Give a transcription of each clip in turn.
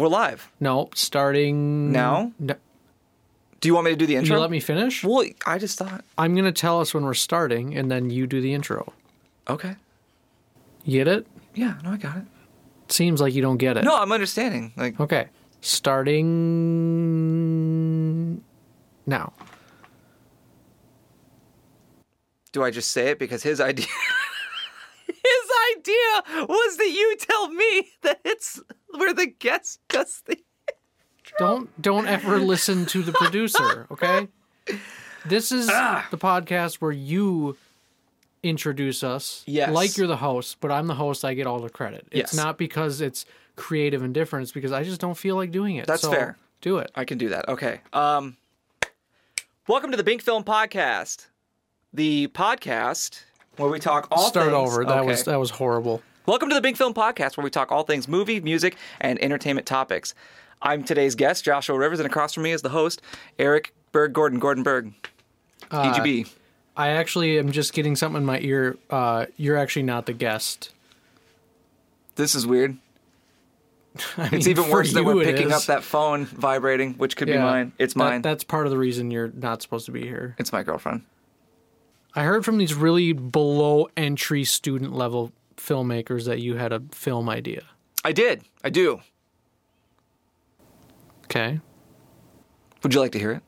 We're live. No, starting Now? No, Do you want me to do the you intro? let me finish. Well, I just thought. I'm gonna tell us when we're starting, and then you do the intro. Okay. You get it? Yeah, no, I got it. Seems like you don't get it. No, I'm understanding. Like, Okay. Starting now. do I just say it because his idea idea was that you tell me that it's where the guest does the Don't don't ever listen to the producer, okay? This is Ah. the podcast where you introduce us. Yes. Like you're the host, but I'm the host, I get all the credit. It's Yes. not because it's creative and different, it's because I just don't feel like doing it. That's So, fair. Do it. I can do that. Okay. Um Welcome to the Binc Film Podcast. The podcast where we talk all Start things over. That Okay. was that was horrible. Welcome to the Binc Film Podcast, where we talk all things movie, music, and entertainment topics. I'm today's guest, Joshua Rivers, and across from me is the host, Eric Berg Gordon, Gordon Berg, Uh. I actually am just getting something in my ear. Uh, you're actually not the guest. This is weird. I It's even worse that we're picking up that phone vibrating, which could be mine. It's That- mine. that's part of the reason you're not supposed to be here. it's my girlfriend. I heard from these really below entry student level filmmakers that you had a film idea. I did. I do. Okay. Would you like to hear it?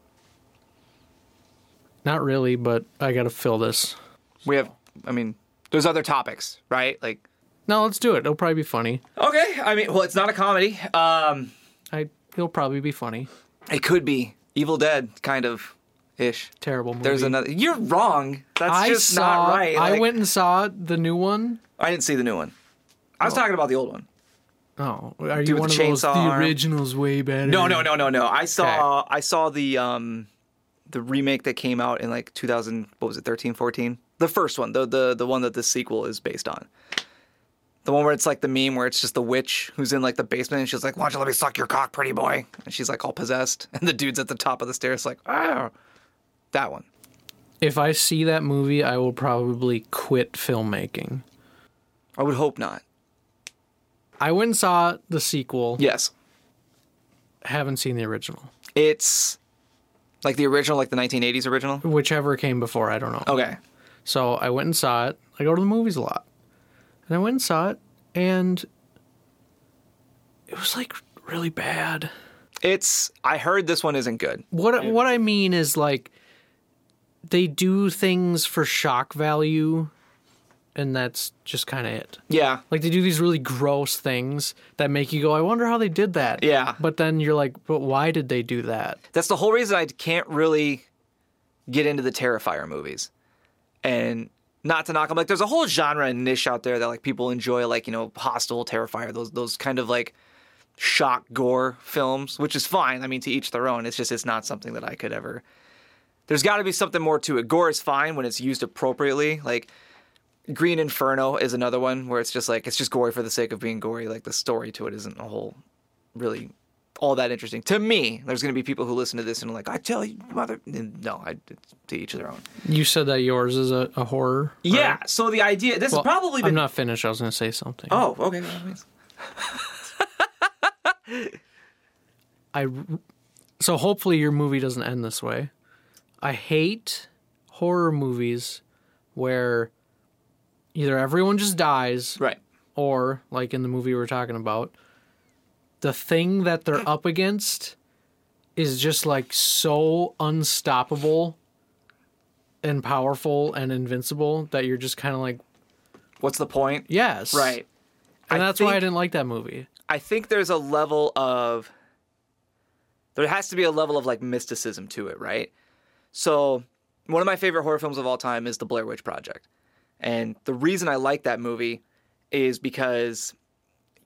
Not really, but I got to fill this. We have, I mean, there's other topics, right? Like, No, let's do it. It'll probably be funny. okay. I mean, well, it's not a comedy. Um, I it'll probably be funny. it could be Evil Dead, kind of ish. Terrible movie. There's another. You're wrong. That's I just saw. not right. I Like- went and saw the new one. I didn't see the new one. I was talking about the old one. Oh, are you one the of those? chainsaw The original's way better. No, no, no, no, no. I saw I saw the um the remake that came out in like 2000 what was it 13 14? The first one, the the the one that the sequel is based on. The one where it's like the meme where it's just the witch who's in like the basement and she's like, "Why don't you let me suck your cock, pretty boy?" And she's like all possessed, and the dude's at the top of the stairs like, "Ah." That one. If I see that movie, I will probably quit filmmaking. I would hope not. I went and saw the sequel. Yes. Haven't seen the original. It's like the original like the 1980s original. Whichever came before, I don't know. Okay. So I went and saw it. I go to the movies a lot. And I went and saw it, and it was like really bad. It's I heard this one isn't good. What what I mean is like they do things for shock value, and that's just kind of it. Yeah. Like they do these really gross things that make you go, I wonder how they did that. Yeah. But then you're like, but why did they do that? That's the whole reason I can't really get into the Terrifier movies. And not to knock them, like there's a whole genre and niche out there that like people enjoy, like you know, Hostel, Terrifier, those those kind of like shock gore films, which is fine. I mean, to each their own. It's just it's not something that I could ever. There's got to be something more to it. Gore is fine when it's used appropriately. Like Green Inferno is another one where it's just like it's just gory for the sake of being gory. Like the story to it isn't a whole really all that interesting to me. There's going to be people who listen to this and are like, "I tell you, mother." No, I it's to each their own. You said that yours is a, a horror. Yeah. So the idea this Well, has probably been. I'm not finished. I was going to say something. Oh, okay. I so hopefully your movie doesn't end this way. I hate horror movies where either everyone just dies Right. or like in the movie we were talking about, the thing that they're up against is just like so unstoppable and powerful and invincible that you're just kind of like, What's the point? yes. Right. And I that's why I didn't like that movie. I think there's a level of there has to be a level of like mysticism to it, right? So, one of my favorite horror films of all time is The Blair Witch Project. And the reason I like that movie is because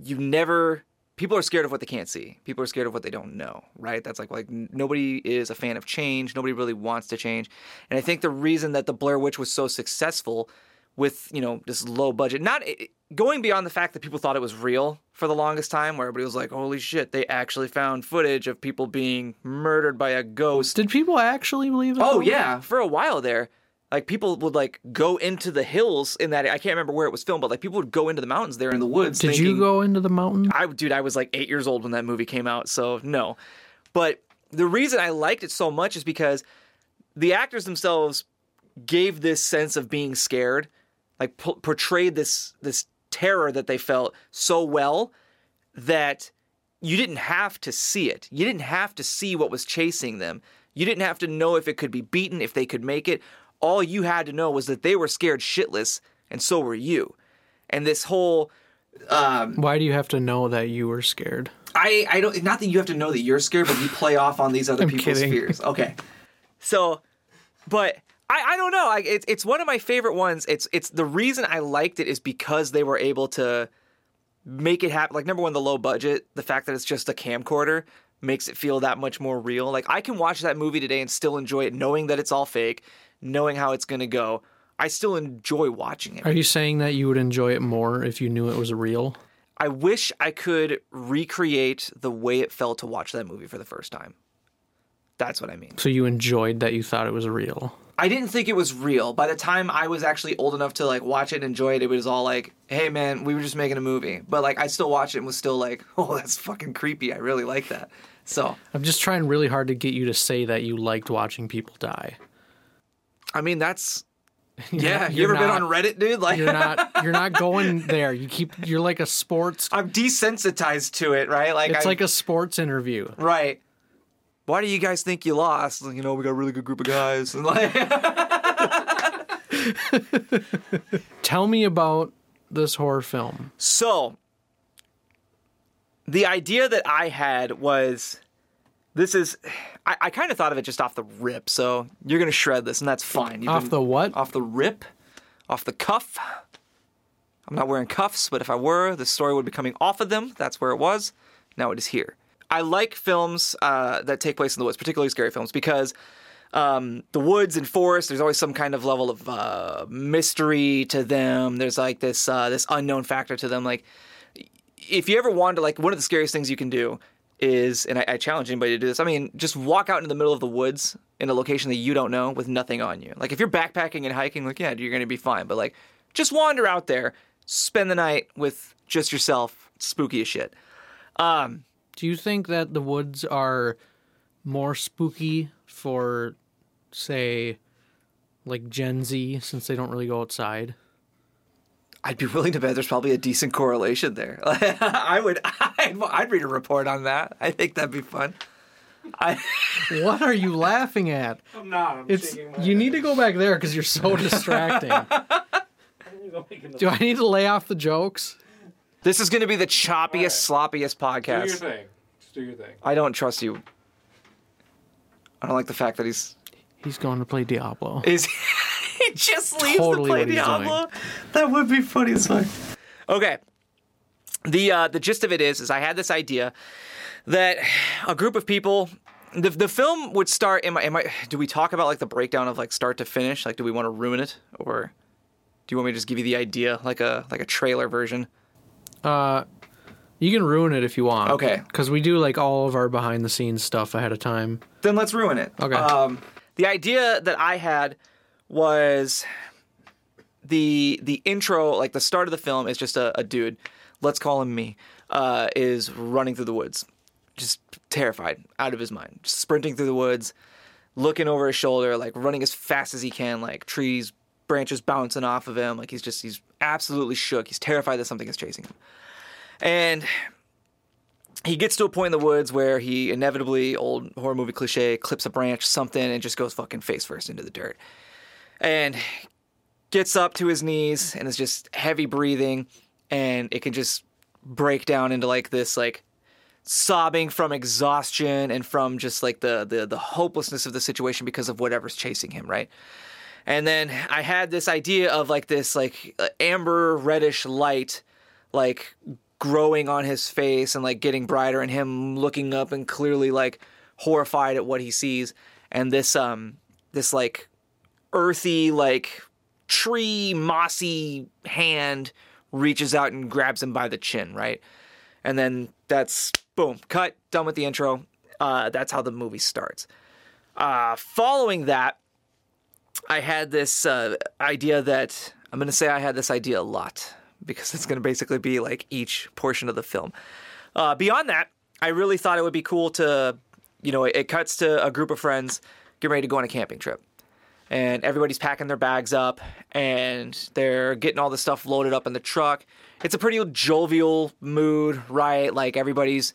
you never people are scared of what they can't see. People are scared of what they don't know, right? That's like like nobody is a fan of change. Nobody really wants to change. And I think the reason that The Blair Witch was so successful with, you know, this low budget, not eh, going beyond the fact that people thought it was real for the longest time where everybody was like, "Holy shit, they actually found footage of people being murdered by a ghost." Did people actually believe it? Oh yeah, for a while there, Like people would like go into the hills in that I can't remember where it was filmed, but like people would go into the mountains there in the woods. Did thinking- you go into the mountain? I dude, I was like eight years old when that movie came out, so no. But the reason I liked it so much is because the actors themselves gave this sense of being scared, like p- portrayed this this terror that they felt so well that you didn't have to see it. You didn't have to see what was chasing them. You didn't have to know if it could be beaten, if they could make it. All you had to know was that they were scared shitless, and so were you. And this whole um, Why do you have to know that you were scared? I, I don't not that you have to know that you're scared, but you play off on these other people's kidding. fears. Okay. So but I, I don't know. I, it's it's one of my favorite ones. It's it's the reason I liked it is because they were able to make it happen. Like number one, the low budget, the fact that it's just a camcorder makes it feel that much more real. Like I can watch that movie today and still enjoy it, knowing that it's all fake, knowing how it's gonna go. I still enjoy watching it. Are you saying that you would enjoy it more if you knew it was real? I wish I could recreate the way it felt to watch that movie for the first time. That's what I mean. So you enjoyed that you thought it was real? I didn't think it was real. By the time I was actually old enough to like watch it and enjoy it, it was all like, "Hey man, we were just making a movie." But like I still watched it and was still like, "Oh, that's fucking creepy. I really like that." So, I'm just trying really hard to get you to say that you liked watching people die. I mean, that's You're yeah. not- you ever been on Reddit, dude? Like You're not. You're not going there. You keep. You're like a sports. I'm desensitized to it, right? Like It's I, like a sports interview. right. Why do you guys think you lost? You know, we got a really good group of guys. And like Tell me about this horror film. So, the idea that I had was this is, I, I kind of thought of it just off the rip. So, you're going to shred this, and that's fine. You've Off been- the what? Off the rip, off the cuff. I'm not wearing cuffs, but if I were, the story would be coming off of them. That's where it was. Now it is here. I like films uh, that take place in the woods, particularly scary films, because um, the woods and forest, there's always some kind of level of uh, mystery to them. There's like this uh, this unknown factor to them. Like if you ever wander, like one of the scariest things you can do is, and I, I challenge anybody to do this. I mean, just walk out into the middle of the woods in a location that you don't know with nothing on you. Like if you're backpacking and hiking, like yeah, you're gonna be fine. But like, just wander out there, spend the night with just yourself. Spooky as shit. Do you think that the woods are more spooky for, say, like Gen Z, since they don't really go outside? I'd be willing to bet there's probably a decent correlation there. I would, I'd, I'd read a report on that. I think that'd be fun. I, What are you laughing at? I'm not. I'm It's shaking my you need to go back there because you're so distracting. Do I need to lay off the jokes? This is going to be the choppiest, sloppiest podcast. Do your thing. Just do your thing. I don't trust you. I don't like the fact that he's He's going to play Diablo. is he just leaves Totally to play Diablo. That would be funny as fuck. Okay. The uh, the gist of it is is I had this idea that a group of people the, the film would start am I, am I do we talk about like the breakdown of like start to finish like do we want to ruin it or do you want me to just give you the idea like a like a trailer version Uh, you can ruin it if you want. Okay. Because we do like all of our behind the scenes stuff ahead of time. then let's ruin it. Okay. Um, the idea that I had was the the intro, like the start of the film, is just a, a dude. Let's call him me. Uh, is running through the woods, just terrified, out of his mind, just sprinting through the woods, looking over his shoulder, like running as fast as he can, like trees, branches bouncing off of him, like he's just he's absolutely shook. He's terrified that something is chasing him, and he gets to a point in the woods where he inevitably, old horror movie cliche, clips a branch, something, and just goes fucking face first into the dirt. And gets up to his knees and is just heavy breathing, and it can just break down into like this like sobbing from exhaustion and from just like the the the hopelessness of the situation because of whatever's chasing him, right? And then I had this idea of like this like amber reddish light like growing on his face and like getting brighter and him looking up and clearly like horrified at what he sees. And this um this like earthy like tree mossy hand reaches out and grabs him by the chin right? And then that's boom cut done with the intro. Uh that's how the movie starts. Uh following that I had this uh, idea that I'm going to say I had this idea a lot because it's going to basically be like each portion of the film. Uh, beyond that, I really thought it would be cool to, you know, it, it cuts to a group of friends getting ready to go on a camping trip. And everybody's packing their bags up and they're getting all the stuff loaded up in the truck. It's a pretty jovial mood, right? Like everybody's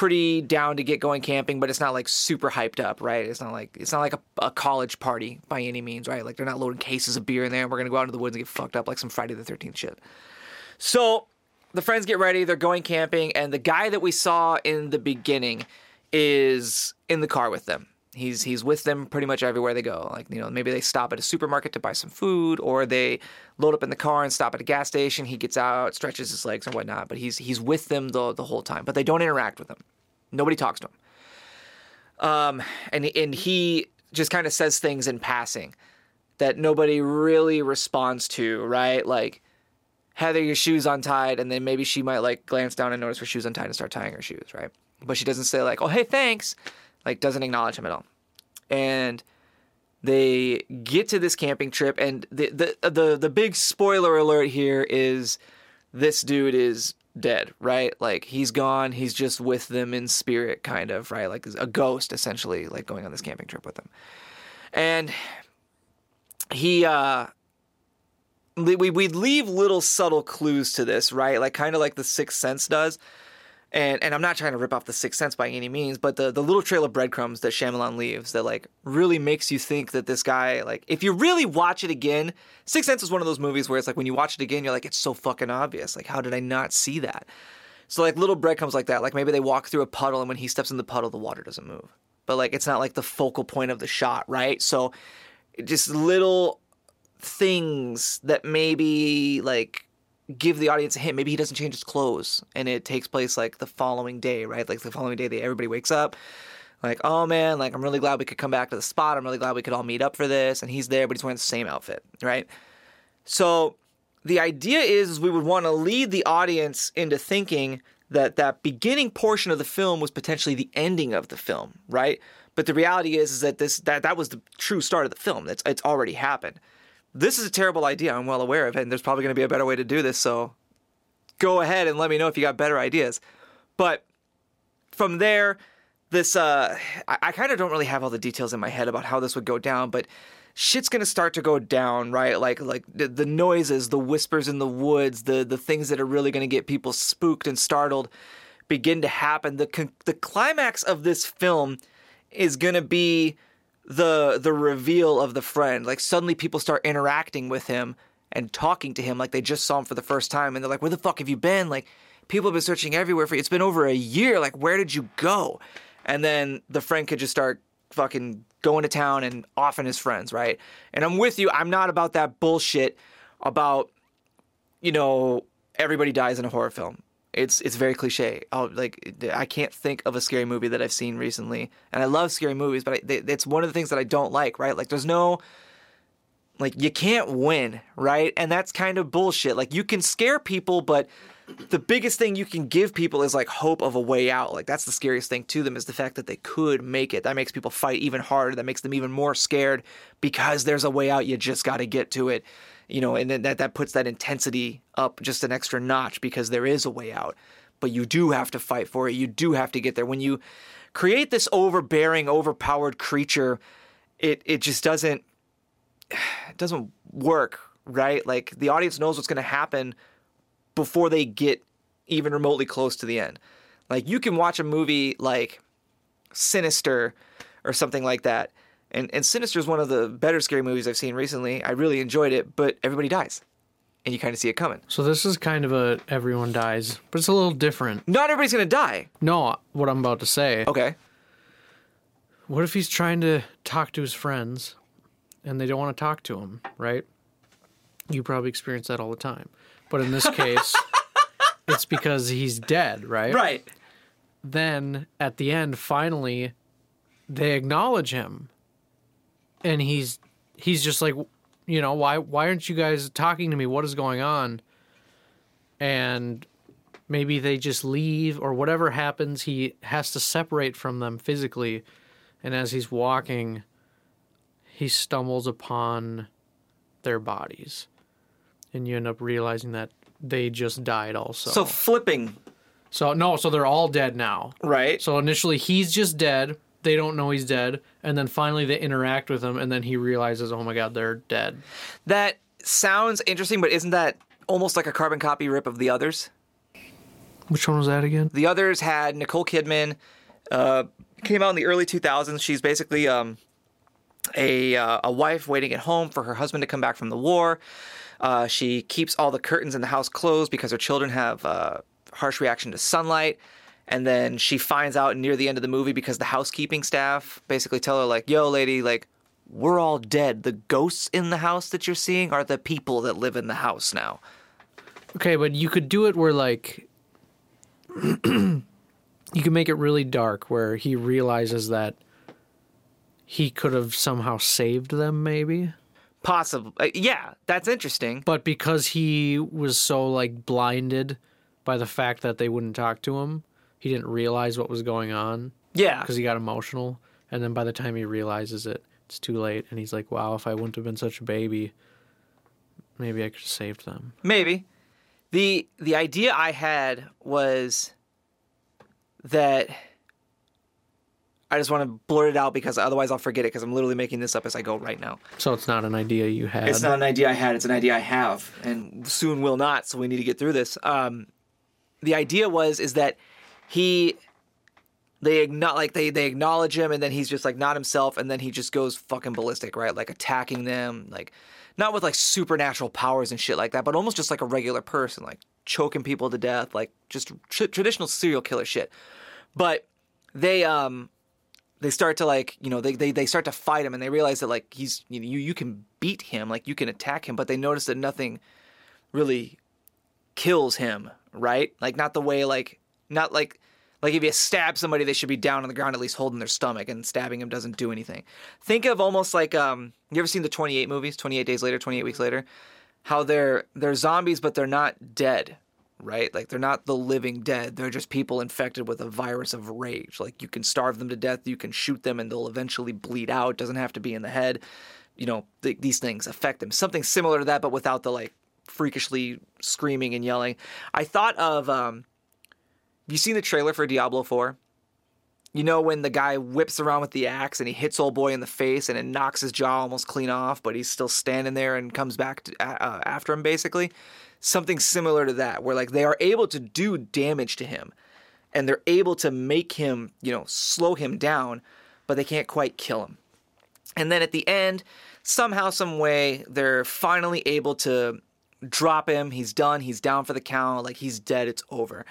pretty down to get going camping, but it's not like super hyped up, right? It's not like it's not like a, a college party by any means, right? Like they're not loading cases of beer in there and we're gonna go out into the woods and get fucked up like some Friday the thirteenth shit. So the friends get ready, they're going camping, and the guy that we saw in the beginning is in the car with them. He's he's with them pretty much everywhere they go. Like, you know, maybe they stop at a supermarket to buy some food, or they load up in the car and stop at a gas station. He gets out, stretches his legs and whatnot, but he's he's with them the the whole time. But they don't interact with him. Nobody talks to him. Um, and and he just kind of says things in passing that nobody really responds to, right? Like, Heather, your shoes untied, and then maybe she might like glance down and notice her shoes untied and start tying her shoes, right? But she doesn't say like, "Oh, hey, thanks," like doesn't acknowledge him at all. And they get to this camping trip, and the the the the big spoiler alert here is this dude is dead, right? Like he's gone. He's just with them in spirit, kind of, right? Like a ghost, essentially, like going on this camping trip with them. And he uh we we leave little subtle clues to this, right? Like kind of like the Sixth Sense does. And and I'm not trying to rip off the Sixth Sense by any means, but the the little trail of breadcrumbs that Shyamalan leaves that like really makes you think that this guy like if you really watch it again, Sixth Sense is one of those movies where it's like when you watch it again, you're like it's so fucking obvious. Like how did I not see that? So like little breadcrumbs like that, like maybe they walk through a puddle and when he steps in the puddle, the water doesn't move. But like it's not like the focal point of the shot, right? So just little things that maybe like give the audience a hint. Maybe he doesn't change his clothes and it takes place like the following day, right? Like the following day, they, everybody wakes up. Like, oh man, like I'm really glad we could come back to the spot. I'm really glad we could all meet up for this. And he's there, but he's wearing the same outfit, right? So the idea is, we would want to lead the audience into thinking that that beginning portion of the film was potentially the ending of the film, right? But the reality is, is that this that that was the true start of the film. That's it's already happened this is a terrible idea. I'm well aware of it, and there's probably going to be a better way to do this. So go ahead and let me know if you got better ideas. But from there, this uh, I, I kind of don't really have all the details in my head about how this would go down, but shit's gonna start to go down, right? Like like the, the noises, the whispers in the woods, the the things that are really gonna get people spooked and startled begin to happen. The the climax of this film is gonna be the the reveal of the friend. Like suddenly people start interacting with him and talking to him like they just saw him for the first time and they're like, Where the fuck have you been? Like people have been searching everywhere for you. It's been over a year. Like where did you go? And then the friend could just start fucking going to town and offing his friends, right? And I'm with you. I'm not about that bullshit about, you know, everybody dies in a horror film. It's it's very cliche. Oh, like I can't think of a scary movie that I've seen recently, and I love scary movies, but I, they, it's one of the things that I don't like. Right? Like there's no like you can't win, right? And that's kind of bullshit. Like you can scare people, but the biggest thing you can give people is like hope of a way out. Like that's the scariest thing to them is the fact that they could make it. That makes people fight even harder. That makes them even more scared because there's a way out. You just got to get to it you know, and that that puts that intensity up just an extra notch because there is a way out. But you do have to fight for it. You do have to get there. When you create this overbearing, overpowered creature, it it just doesn't it doesn't work, right? Like the audience knows what's going to happen before they get even remotely close to the end. Like you can watch a movie like Sinister or something like that and and Sinister is one of the better scary movies I've seen recently. I really enjoyed it, but everybody dies, and you kind of see it coming. So this is kind of a everyone dies, but it's a little different. Not everybody's gonna die. No, what I'm about to say. Okay. What if he's trying to talk to his friends, and they don't want to talk to him, right? You probably experience that all the time, but in this case, it's because he's dead, right? Right. Then at the end, finally, they acknowledge him and he's he's just like you know why why aren't you guys talking to me what is going on and maybe they just leave or whatever happens he has to separate from them physically and as he's walking he stumbles upon their bodies, and you end up realizing that they just died also. So flipping, so no, so they're all dead now. right? So initially he's just dead. They don't know he's dead, and then finally they interact with him, and then he realizes, oh my god, they're dead. that sounds interesting, but isn't that almost like a carbon copy rip of the others? Which one was that again? The others had Nicole Kidman. Uh, came out in the early 2000s. She's basically um, a uh, a wife waiting at home for her husband to come back from the war. Uh, she keeps all the curtains in the house closed because her children have uh, harsh reaction to sunlight. And then she finds out near the end of the movie because the housekeeping staff basically tell her like, "Yo, lady, like." We're all dead. The ghosts in the house that you're seeing are the people that live in the house now. Okay, but you could do it where like you could make it really dark where he realizes that he could have somehow saved them maybe. Possible. Uh, yeah, that's interesting. But because he was so like blinded by the fact that they wouldn't talk to him, he didn't realize what was going on Yeah. because he got emotional. And then by the time he realizes it, it's too late. And he's like, wow, if I wouldn't have been such a baby, maybe I could have saved them. Maybe. The the idea I had was that I just want to blurt it out because otherwise I'll forget it because I'm literally making this up as I go right now. So it's not an idea you had. It's not an idea I had, it's an idea I have and soon will not, so we need to get through this. Um the idea was is that he they acknowledge like they they acknowledge him and then he's just like not himself and then he just goes fucking ballistic right? Like attacking them like not with like supernatural powers and shit like that but almost just like a regular person like choking people to death like just tr- traditional serial killer shit. But they um they start to like you know they, they they start to fight him and they realize that like he's you know, you you can beat him like you can attack him but they notice that nothing really kills him right? Like not the way like not like like if you stab somebody they should be down on the ground at least holding their stomach and stabbing him doesn't do anything. Think of almost like um you ever seen the 28 movies 28 days later 28 weeks later? How they're they're zombies but they're not dead right? Like they're not the living dead. They're just people infected with a virus of rage. Like you can starve them to death. You can shoot them and they'll eventually bleed out. Doesn't have to be in the head. You know th- these things affect them. Something similar to that but without the like freakishly screaming and yelling. I thought of um you seen the trailer for diablo 4 you know when the guy whips around with the axe and he hits old boy in the face and it knocks his jaw almost clean off, but he's still standing there and comes back to, uh, after him basically. Something similar to that, where like they are able to do damage to him, and they're able to make him, you know, slow him down, but they can't quite kill him. And then at the end, somehow, some way, they're finally able to drop him. He's done. He's down for the count. Like he's dead. It's over.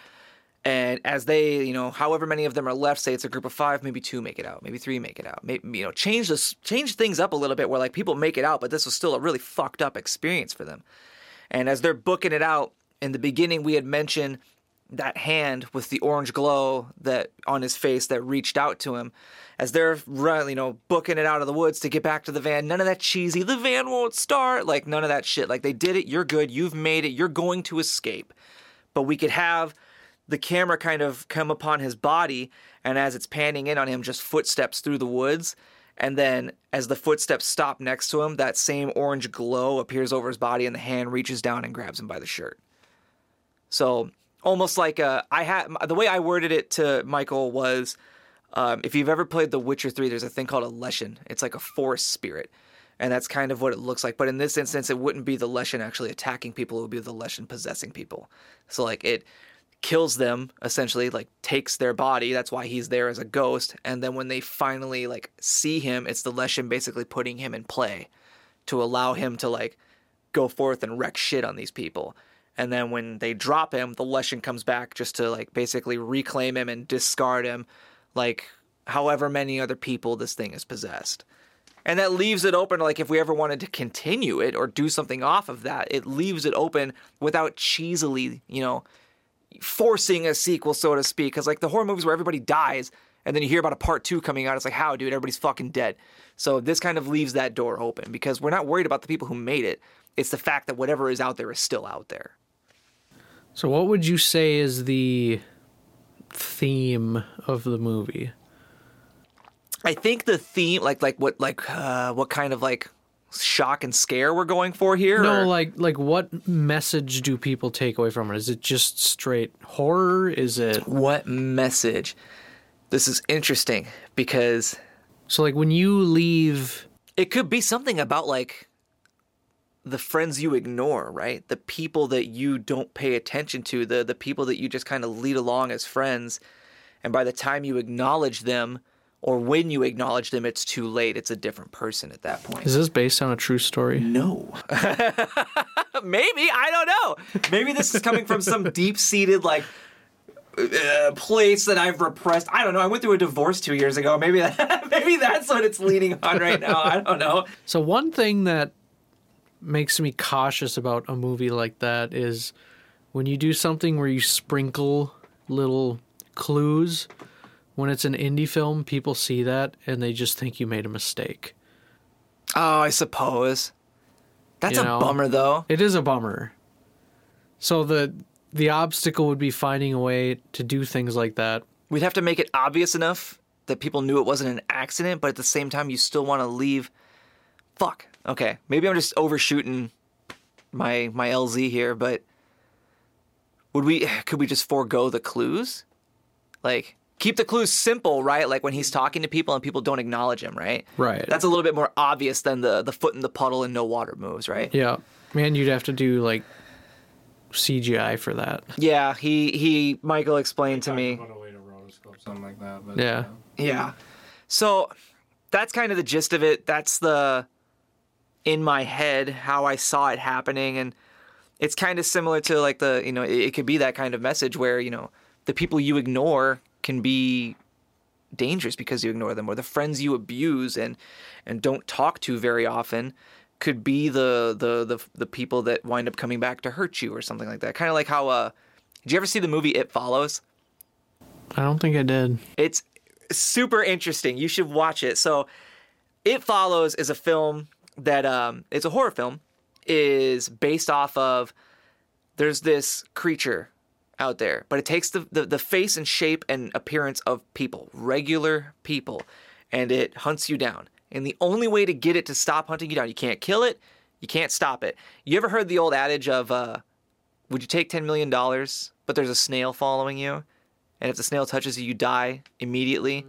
And as they, you know, however many of them are left, say it's a group of five, maybe two make it out, maybe three make it out. Maybe you know, change this, change things up a little bit where like people make it out, but this was still a really fucked up experience for them. And as they're booking it out, in the beginning we had mentioned that hand with the orange glow that on his face that reached out to him. As they're you know, booking it out of the woods to get back to the van, none of that cheesy, the van won't start, like none of that shit. Like they did it, you're good, you've made it, you're going to escape. But we could have the camera kind of come upon his body, and as it's panning in on him, just footsteps through the woods. And then as the footsteps stop next to him, that same orange glow appears over his body, and the hand reaches down and grabs him by the shirt. So almost like a, I had the way I worded it to Michael was, um, if you've ever played The Witcher Three, there's a thing called a Leshen. It's like a forest spirit, and that's kind of what it looks like. But in this instance, it wouldn't be the Leshen actually attacking people; it would be the Leshen possessing people. So like it kills them essentially like takes their body. That's why he's there as a ghost. And then when they finally like see him it's the leshen basically putting him in play to allow him to like go forth and wreck shit on these people. And then when they drop him the leshen comes back just to like basically reclaim him and discard him like however many other people this thing is possessed. And that leaves it open like if we ever wanted to continue it or do something off of that it leaves it open without cheesily you know forcing a sequel, so to speak. Because like the horror movies where everybody dies, and then you hear about a part two coming out, it's like, how, dude? Everybody's fucking dead. So this kind of leaves that door open because we're not worried about the people who made it. It's the fact that whatever is out there is still out there. So, what would you say is the theme of the movie? I think the theme, like like what like uh, what kind of like shock and scare we're going for here? No, or- like like what message do people take away from it? Is it just straight horror? Is it what message? This is interesting because so like when you leave it could be something about like the friends you ignore, right? The people that you don't pay attention to, the the people that you just kind of lead along as friends, and by the time you acknowledge them or when you acknowledge them it's too late. It's a different person at that point. is this based on a true story? No. Maybe, I don't know. Maybe this is coming from some deep-seated like uh, place that I've repressed. I don't know. I went through a divorce 2 years ago. Maybe that, maybe that's what it's leaning on right now. I don't know. So one thing that makes me cautious about a movie like that is when you do something where you sprinkle little clues. When it's an indie film, people see that and they just think you made a mistake. Oh, I suppose. That's You a know? bummer though. It is a bummer. So the the obstacle would be finding a way to do things like that. We'd have to make it obvious enough that people knew it wasn't an accident, but at the same time you still want to leave fuck. Okay. Maybe I'm just overshooting my my LZ here, but would we could we just forego the clues? Like keep the clues simple, right? Like when he's talking to people and people don't acknowledge him, right? Right. That's a little bit more obvious than the the foot in the puddle and no water moves, right? Yeah. Man, you'd have to do like CGI for that. Yeah, he he Michael explained to me. About a way to rotoscope, something like that. But, Yeah. Yeah. So that's kind of the gist of it. That's the in my head how I saw it happening and it's kind of similar to like the, you know, it, it could be that kind of message where, you know, the people you ignore can be dangerous because you ignore them or the friends you abuse and and don't talk to very often could be the the the, the people that wind up coming back to hurt you or something like that. Kind of like how uh did you ever see the movie It Follows? I don't think I did. It's super interesting. You should watch it. So, It Follows is a film that um, it's a horror film. Is based off of there's this creature out there, but it takes the, the the face and shape and appearance of people, regular people, and it hunts you down. And the only way to get it to stop hunting you down, you can't kill it, you can't stop it. You ever heard the old adage of, uh, "Would you take ten million dollars, but there's a snail following you?" and if the snail touches you, you die immediately.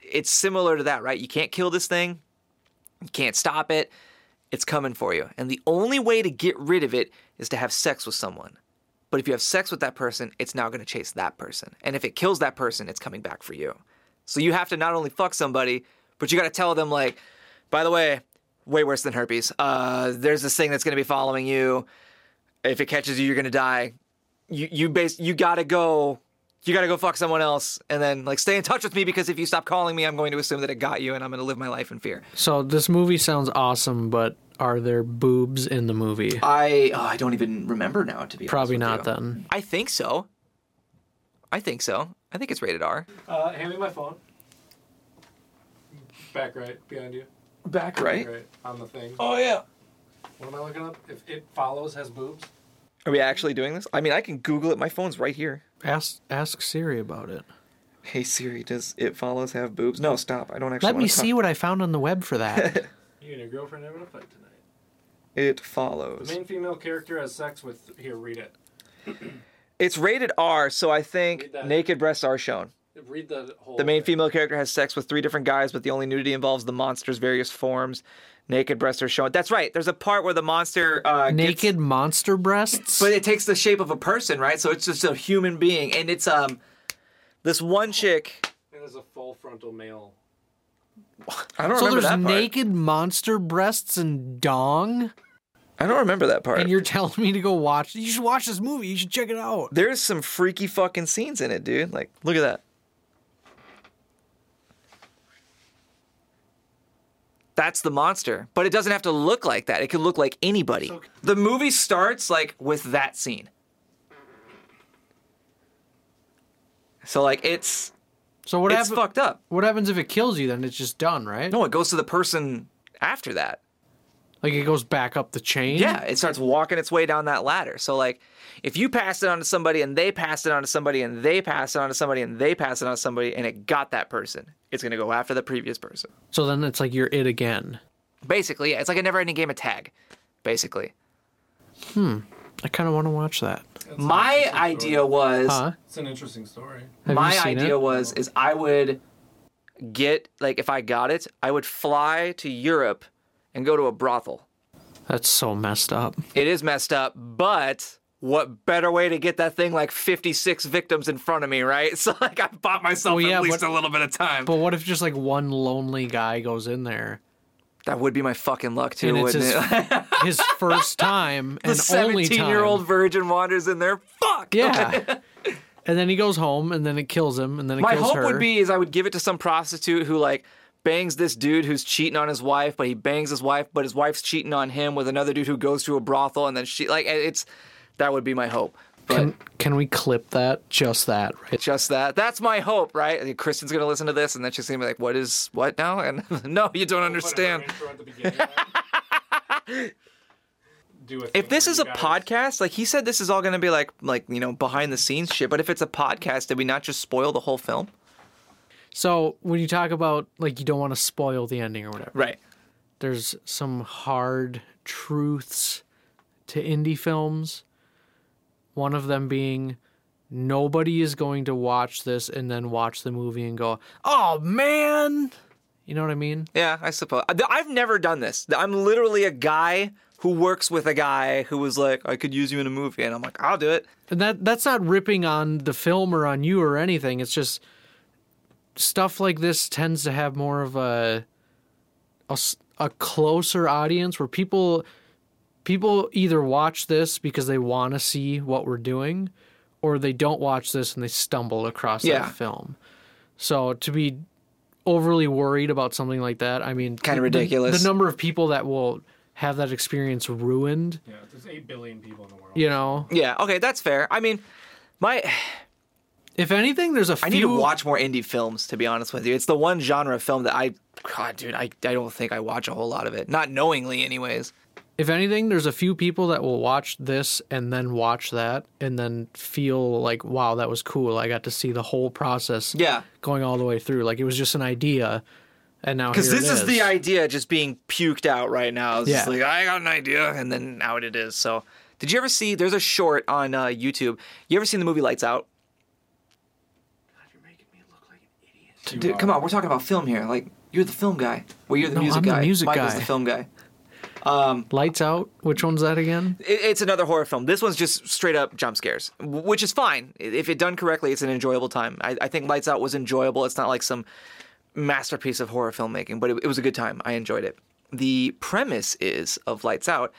It's similar to that, right? You can't kill this thing, you can't stop it. It's coming for you. And the only way to get rid of it is to have sex with someone. But if you have sex with that person, it's now going to chase that person. And if it kills that person, it's coming back for you. So you have to not only fuck somebody, but you got to tell them, like, by the way, way worse than herpes. Uh, there's this thing that's going to be following you. If it catches you, you're going to die. You you base you got to go you gotta go fuck someone else and then like stay in touch with me because if you stop calling me i'm going to assume that it got you and i'm going to live my life in fear So this movie sounds awesome, but are there boobs in the movie? i oh, i don't even remember now to be Probably honest not you. then. i think so i think so i think it's rated r Uh, hand me my phone. Back right behind you. back Back right right on the thing. oh yeah What am I looking up? If it follows has boobs. are we actually doing this i mean i can google it my phone's right here Ask ask Siri about it. hey siri does it follows have boobs no stop i don't actually Let me wanna see talk. what I found on the web for that. You and your girlfriend having a fight tonight. It follows. The main female character has sex with. Here, read it. it's rated r so i think naked breasts are shown Read the whole. The main thing. female character has sex with three different guys, but the only nudity involves the monster's various forms. Naked breasts are shown. That's right. There's a part where the monster uh, gets- Naked monster breasts. but it takes the shape of a person, right? So it's just a human being, and it's um, this one chick. And there's a full frontal male. I don't so remember there's that part. naked monster breasts and dong, I don't remember that part. and you're telling me to go watch. You should watch this movie. You should check it out. There's some freaky fucking scenes in it, dude. Like, look at that. That's the monster, but it doesn't have to look like that. It could look like anybody. So- The movie starts like with that scene. So like it's So what it's fucked up. What happens if it kills you? Then it's just done, right? No, it goes to the person after that. Like it goes back up the chain. Yeah, it starts walking its way down that ladder. So like if you pass it on to somebody and they pass it on to somebody and they pass it on to somebody and they pass it on to somebody and it got that person, it's gonna go after the previous person. So then it's like you're it again. Basically, yeah, it's like a never ending game of tag. Basically. Hmm. I kind of want to watch that. That's My idea story. was Huh? It's an interesting story. Have my you seen idea it? was is I would get like if I got it, I would fly to Europe and go to a brothel. That's so messed up. It is messed up, but what better way to get that thing like 56 victims in front of me, right? So like I bought myself Well, yeah, at least but- a little bit of time. But what if just like one lonely guy goes in there that would be my fucking luck too, and wouldn't his, it? his first time the and only Seventeen-year-old virgin wanders in there. Fuck. Yeah. and then he goes home and then it kills him and then it My kills hope her. would be is I would give it to some prostitute who like bangs this dude who's cheating on his wife, but he bangs his wife, but his wife's cheating on him with another dude who goes to a brothel, and then she like it's that would be my hope. But Can, can we clip that? Just that, right? just that. That's my hope, right? I think Kristen's gonna listen to this, and then she's gonna be like, "What is what now?" And no, you don't understand. Put her intro at the beginning, right? Do If this is a guys- podcast, like he said, this is all gonna be like like you know behind the scenes shit. But if it's a podcast, did we not just spoil the whole film? So when you talk about like you don't want to spoil the ending or whatever, Right. there's some hard truths to indie films. One of them being nobody is going to watch this and then watch the movie and go, "Oh man." You know what I mean? Yeah, I suppose. I've never done this. I'm literally a guy who works with a guy who was like, I could use you in a movie. And I'm like, I'll do it. And that that's not ripping on the film or on you or anything. It's just stuff like this tends to have more of a a closer audience where people people either watch this because they want to see what we're doing or they don't watch this and they stumble across Yeah. that film. So to be overly worried about something like that, I mean, Kinda the- ridiculous. The, number of people that will have that experience ruined, Yeah, there's eight billion people in the world. you know. Yeah, okay, that's fair. I mean, my If anything, there's a few I need to watch more indie films, to be honest with you. It's the one genre of film that I, God, dude, I, I don't think I watch a whole lot of it. Not knowingly, anyways. if anything, there's a few people that will watch this and then watch that and then feel like, wow, that was cool. I got to see the whole process Yeah. going all the way through. Like it was just an idea, and now Because this it is the idea just being puked out right now. It's Yeah. like, I got an idea, and then out it is. So, did you ever see, there's a short on uh, YouTube. You ever seen the movie Lights Out? You're making me look like Dude, come on, we're talking about film here. Like, you're the film guy. Well, you're the No, music I'm the guy. music Michael's guy. the film guy. Um, Lights Out. Which one's that again? It, it's another horror film. This one's just straight up jump scares, which is fine. If it done correctly, it's an enjoyable time. I, I think Lights Out was enjoyable. It's not like some masterpiece of horror filmmaking, but it, it was a good time. I enjoyed it. The premise is of Lights Out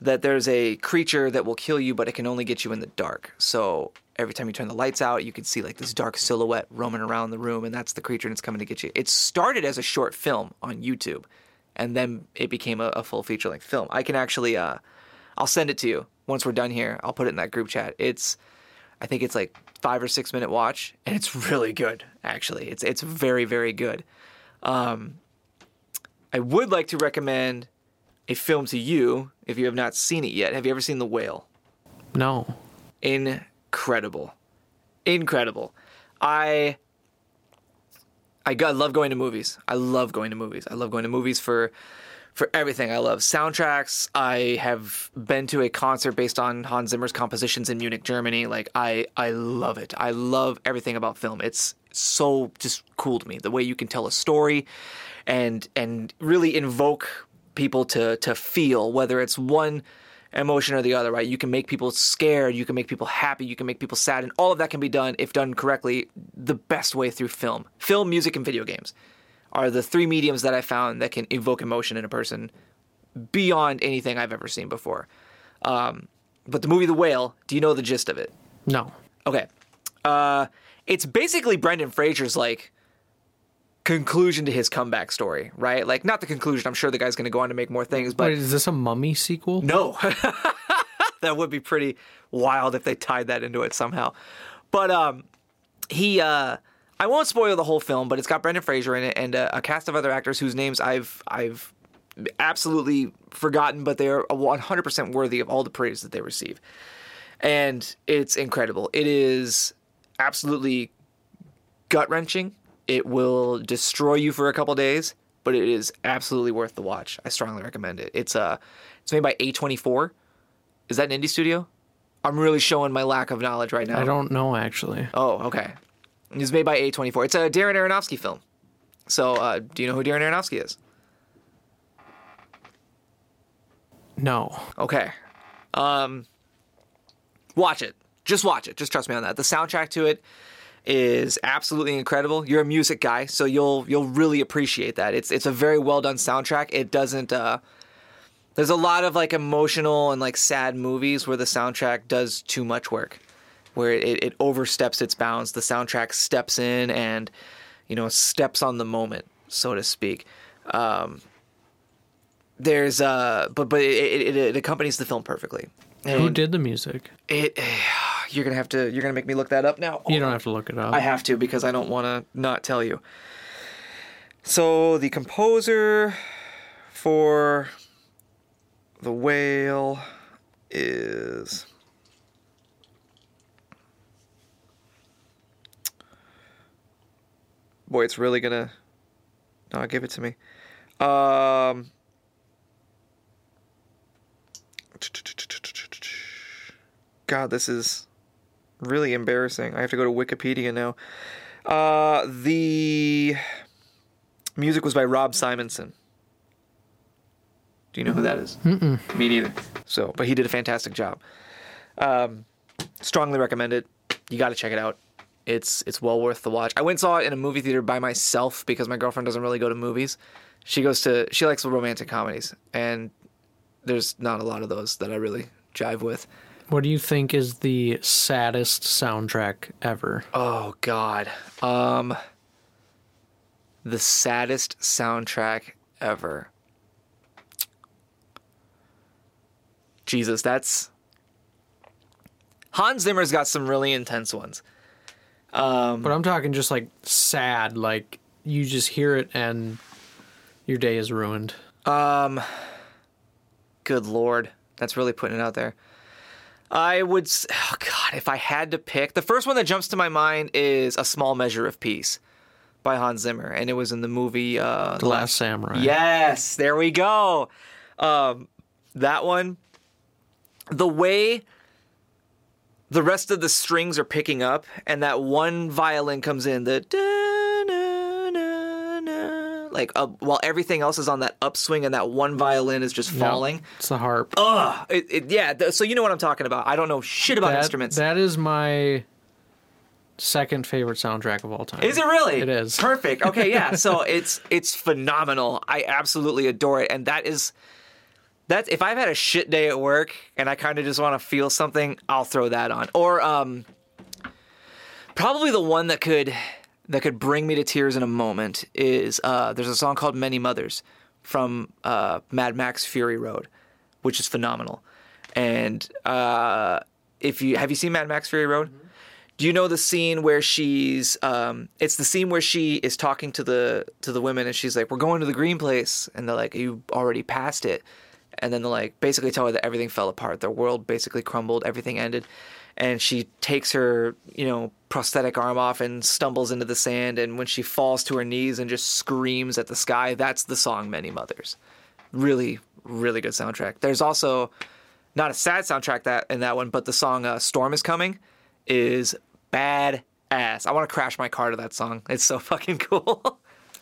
that there's a creature that will kill you, but it can only get you in the dark. So every time you turn the lights out, you can see like this dark silhouette roaming around the room, and that's the creature, and it's coming to get you. It started as a short film on YouTube, and then it became a, a full feature length film. I can actually, uh, I'll send it to you once we're done here. I'll put it in that group chat. It's, I think it's like five or six minute watch, and it's really good. Actually, it's it's very very good. Um, I would like to recommend a film to you if you have not seen it yet. Have you ever seen The Whale? No. Incredible, incredible. I I got, love going to movies. I love going to movies. I love going to movies for for everything. I love soundtracks. I have been to a concert based on Hans Zimmer's compositions in Munich, Germany. Like I I love it. I love everything about film. It's so just cool to me the way you can tell a story and and really invoke people to to feel whether it's one emotion or the other, right? You can make people scared, you can make people happy, you can make people sad, and all of that can be done if done correctly the best way through film. Film, music, and video games are the three mediums that I found that can evoke emotion in a person beyond anything I've ever seen before. Um, but the movie The Whale, do you know the gist of it? No. Okay. Uh, it's basically Brendan Fraser's like conclusion to his comeback story, right? Like not the conclusion. I'm sure the guy's going to go on to make more things, but Wait, is this a mummy sequel? no. that would be pretty wild if they tied that into it somehow. But um he uh I won't spoil the whole film, but it's got Brendan Fraser in it and a, a cast of other actors whose names I've I've absolutely forgotten, but they are 100% worthy of all the praise that they receive. And it's incredible. It is absolutely gut wrenching. It will destroy you for a couple days, but it is absolutely worth the watch. I strongly recommend it. It's uh, it's made by A24. Is that an indie studio? I'm really showing my lack of knowledge right now. I don't know actually. Oh, okay. It's made by A24. It's a Darren Aronofsky film. So, uh, do you know who Darren Aronofsky is? No. Okay. Um, watch it. Just watch it. Just trust me on that. The soundtrack to it is absolutely incredible. You're a music guy, so you'll you'll really appreciate that. It's it's a very well done soundtrack. It doesn't. Uh, there's a lot of like emotional and like sad movies where the soundtrack does too much work, where it, it oversteps its bounds. The soundtrack steps in and you know steps on the moment, so to speak. Um, there's uh, but but it, it, it accompanies the film perfectly. Who did the music? it? You're gonna have to. You're gonna make me look that up now. You don't have to look it up. I have to because I don't want to not tell you. So the composer for the whale is boy, it's really gonna not give it to me. Um. God, this is really embarrassing. I have to go to Wikipedia now. Uh, the music was by Rob Simonsen. Do you know who that is? Mm-mm. Me neither. So, but he did a fantastic job. Um, strongly recommend it. You got to check it out. It's it's well worth the watch. I went and saw it in a movie theater by myself because my girlfriend doesn't really go to movies. She goes to she likes romantic comedies, and there's not a lot of those that I really jive with. What do you think is the saddest soundtrack ever? Oh God. Um the saddest soundtrack ever. Jesus, that's Hans Zimmer's got some really intense ones. Um, But I'm talking just like sad, like you just hear it and your day is ruined. Um, good lord. That's really putting it out there. I would oh god, if I had to pick, the first one that jumps to my mind is A Small Measure of Peace by Hans Zimmer and it was in the movie uh The Last Samurai. Yes, there we go. Um, that one, the way the rest of the strings are picking up, and that one violin comes in, the like uh, while everything else is on that upswing, and that one violin is just Yep. falling. It's the harp. Ugh, it, it, yeah. th- so you know what I'm talking about. I don't know shit about that, instruments. that is my second favorite soundtrack of all time. Is it really? It is. Perfect. Okay, yeah. So it's it's phenomenal. I absolutely adore it, and that is that's if I've had a shit day at work and I kind of just want to feel something, I'll throw that on. Or um, probably the one that could that could bring me to tears in a moment is uh, there's a song called Many Mothers from uh, Mad Max Fury Road, which is phenomenal. And uh, if you have you seen Mad Max Fury Road? Do you know the scene where she's? Um, it's the scene where she is talking to the to the women, and she's like, "We're going to the green place," and they're like, "You already passed it," and then they're like, basically tell her that everything fell apart, their world basically crumbled, everything ended, and she takes her, you know, prosthetic arm off and stumbles into the sand, and when she falls to her knees and just screams at the sky, that's the song "Many Mothers." Really, really good soundtrack. There's also not a sad soundtrack that in that one, but the song uh, "Storm Is Coming" is bad ass. I want to crash my car to that song. It's so fucking cool.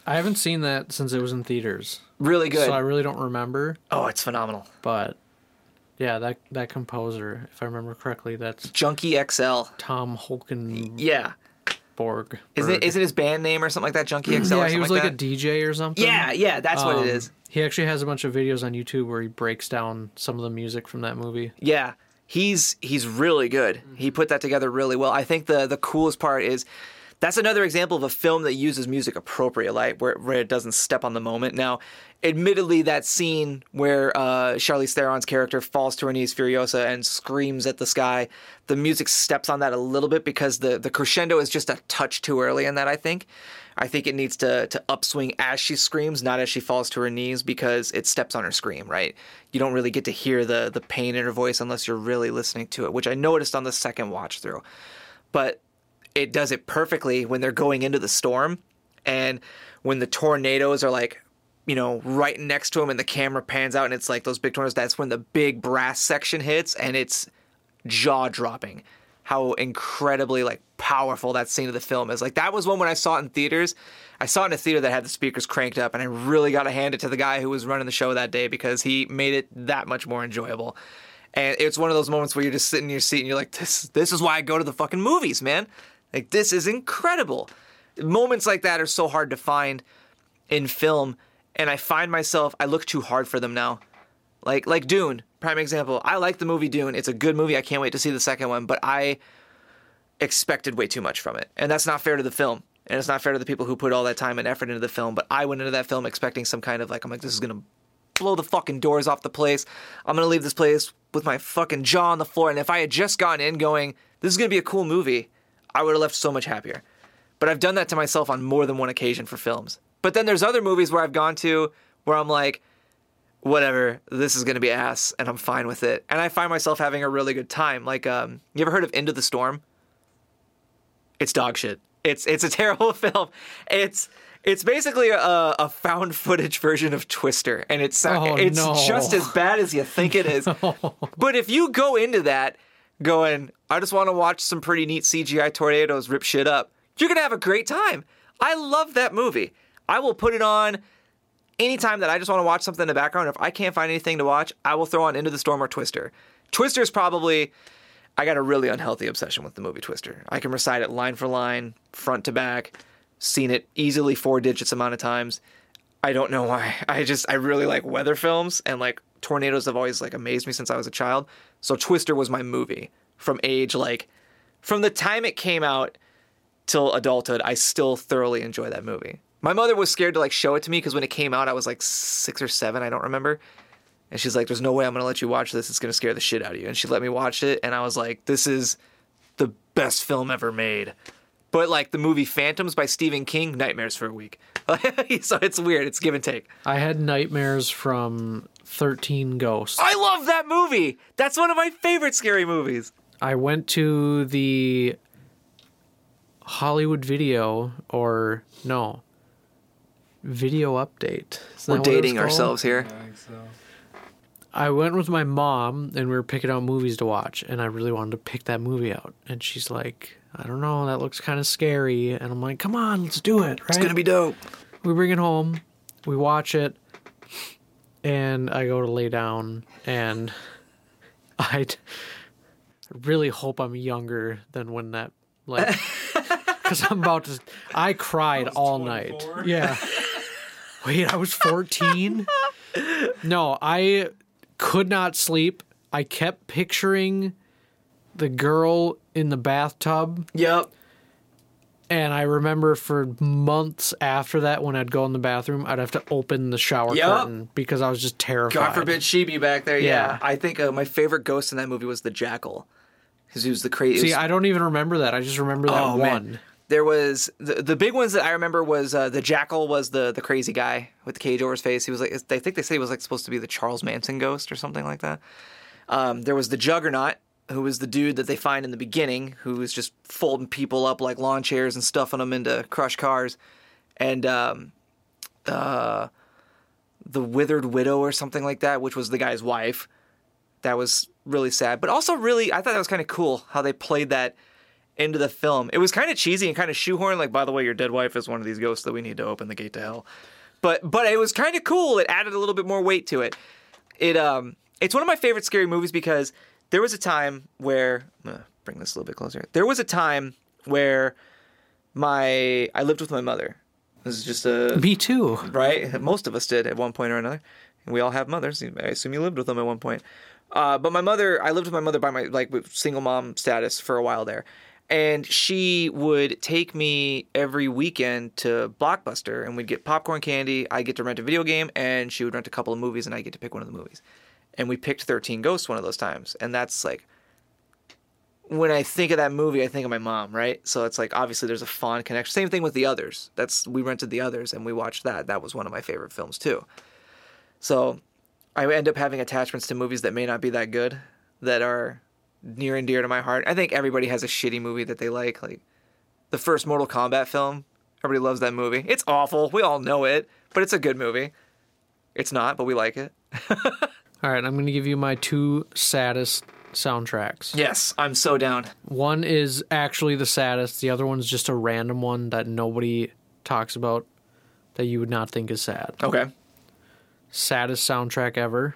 I haven't seen that since it was in theaters, really good. so I really don't remember. oh, it's phenomenal. But yeah, that that composer, if I remember correctly, that's Junkie XL. Tom Holkenborg. Yeah. Borg. Isn't it, isn't his band name or something like that? Junkie XL. Yeah, he was like like, a DJ or something. Yeah, yeah, that's what Um, it is. He actually has a bunch of videos on YouTube where he breaks down some of the music from that movie. Yeah, he's he's really good. He put that together really well. I think the the coolest part is that's another example of a film that uses music appropriately, like where, where it doesn't step on the moment. Now, admittedly, that scene where uh, Charlize Theron's character falls to her knees, Furiosa, and screams at the sky, the music steps on that a little bit because the the crescendo is just a touch too early in that. I think. I think it needs to to upswing as she screams, not as she falls to her knees, because it steps on her scream. Right? You don't really get to hear the the pain in her voice unless you're really listening to it, which I noticed on the second watch through. But it does it perfectly when they're going into the storm. And when the tornadoes are like you know right next to them and the camera pans out and it's like those big tornadoes that's when the big brass section hits and it's jaw dropping how incredibly like powerful that scene of the film is. Like that was one when i saw it in theaters. I saw it in a theater that had the speakers cranked up and i really got to hand it to the guy who was running the show that day because he made it that much more enjoyable. And it's one of those moments where you're just sitting in your seat and you're like this this is why i go to the fucking movies man like this is incredible. Moments like that are so hard to find in film, and I find myself I look too hard for them now. Like like Dune, prime example. I like the movie Dune. It's a good movie. I can't wait to see the second one, but I expected way too much from it. And that's not fair to the film. And it's not fair to the people who put all that time and effort into the film, but I went into that film expecting some kind of like I'm like this is going to blow the fucking doors off the place. I'm going to leave this place with my fucking jaw on the floor and if I had just gone in going this is going to be a cool movie, I would have left so much happier. But I've done that to myself on more than one occasion for films. But then there's other movies where I've gone to where I'm like, whatever, this is gonna be ass, and I'm fine with it. And I find myself having a really good time. Like, um, you ever heard of Into the Storm? It's dog shit. It's it's a terrible film. It's it's basically a, a found footage version of Twister, and it's Oh, it's no. just as bad as you think it is. But if you go into that going, I just want to watch some pretty neat CGI tornadoes rip shit up, you're gonna have a great time. I love that movie. I will put it on anytime that I just want to watch something in the background. If I can't find anything to watch, I will throw on Into the Storm or Twister. Twister is probably I got a really unhealthy obsession with the movie Twister. I can recite it line for line, front to back, seen it easily four digits amount of times. I don't know why. I just I really like weather films and like tornadoes have always like amazed me since I was a child. So Twister was my movie from age like from the time it came out till adulthood. I still thoroughly enjoy that movie. My mother was scared to like show it to me because when it came out I was like 6 or 7, I don't remember. And she's like there's no way I'm to let you watch this. It's to scare the shit out of you. And she let me watch it and I was like this is the best film ever made. But like the movie Phantoms by Stephen King, nightmares for a week. so it's weird. It's give and take. I had nightmares from 13 Ghosts. I love that movie. That's one of my favorite scary movies. I went to the Hollywood video, or no, video update. Is that We're what it was dating ourselves here. I so. I went with my mom and we were picking out movies to watch, and I really wanted to pick that movie out. And she's like, I don't know, that looks kind of scary. And I'm like, come on, let's do it. Right? It's gonna be dope. we bring it home, we watch it, and I go to lay down, and I really hope I'm younger than when that like because I'm about to. I cried all night. Yeah. Wait, I was 14. No, I could not sleep. I kept picturing the girl in the bathtub Yep. and I remember for months after that, when I'd go in the bathroom, I'd have to open the shower Yup. curtain because I was just terrified. God forbid she be back there. Yeah. Yeah. I think uh, my favorite ghost in that movie was the Jackal. Because he was the crazy. See, I don't even remember that. I just remember that Oh, one. man. There was the, the big ones that I remember was uh, the jackal was the the crazy guy with the cage over his face. He was like I think they said he was like supposed to be the Charles Manson ghost or something like that. Um, there was the juggernaut who was the dude that they find in the beginning who was just folding people up like lawn chairs and stuffing them into crushed cars, and um, uh, the withered widow or something like that, which was the guy's wife. That was really sad, but also really I thought that was kind of cool how they played that into the film. It was kind of cheesy and kind of shoehorned. Like, by the way, your dead wife is one of these ghosts that we need to open the gate to hell. But but it was kind of cool. It added a little bit more weight to it. It um it's one of my favorite scary movies because there was a time where I'm gonna bring this a little bit closer. There was a time where my I lived with my mother. This is just a Me too. right? Most of us did at one point or another. And we all have mothers. I assume you lived with them at one point. Uh, but my mother, I lived with my mother by my like single mom status for a while there, And she would take me every weekend to Blockbuster and we'd get popcorn candy. I get to rent a video game and she would rent a couple of movies and I get to pick one of the movies. And we picked 13 Ghosts one of those times. And that's like, when I think of that movie, I think of my mom, right? So it's like obviously there's a fond connection. Same thing with the others. That's we rented the others and we watched that. That was one of my favorite films too. So I end up having attachments to movies that may not be that good, that are near and dear to my heart. I think everybody has a shitty movie that they like. Like the first Mortal Kombat film, everybody loves that movie. It's awful. We all know it, but it's a good movie. It's not, but we like it. All right, I'm going to give you my two saddest soundtracks. Yes, I'm so down. One is actually the saddest. The other one's just a random one that nobody talks about that you would not think is sad. Okay. Saddest soundtrack ever.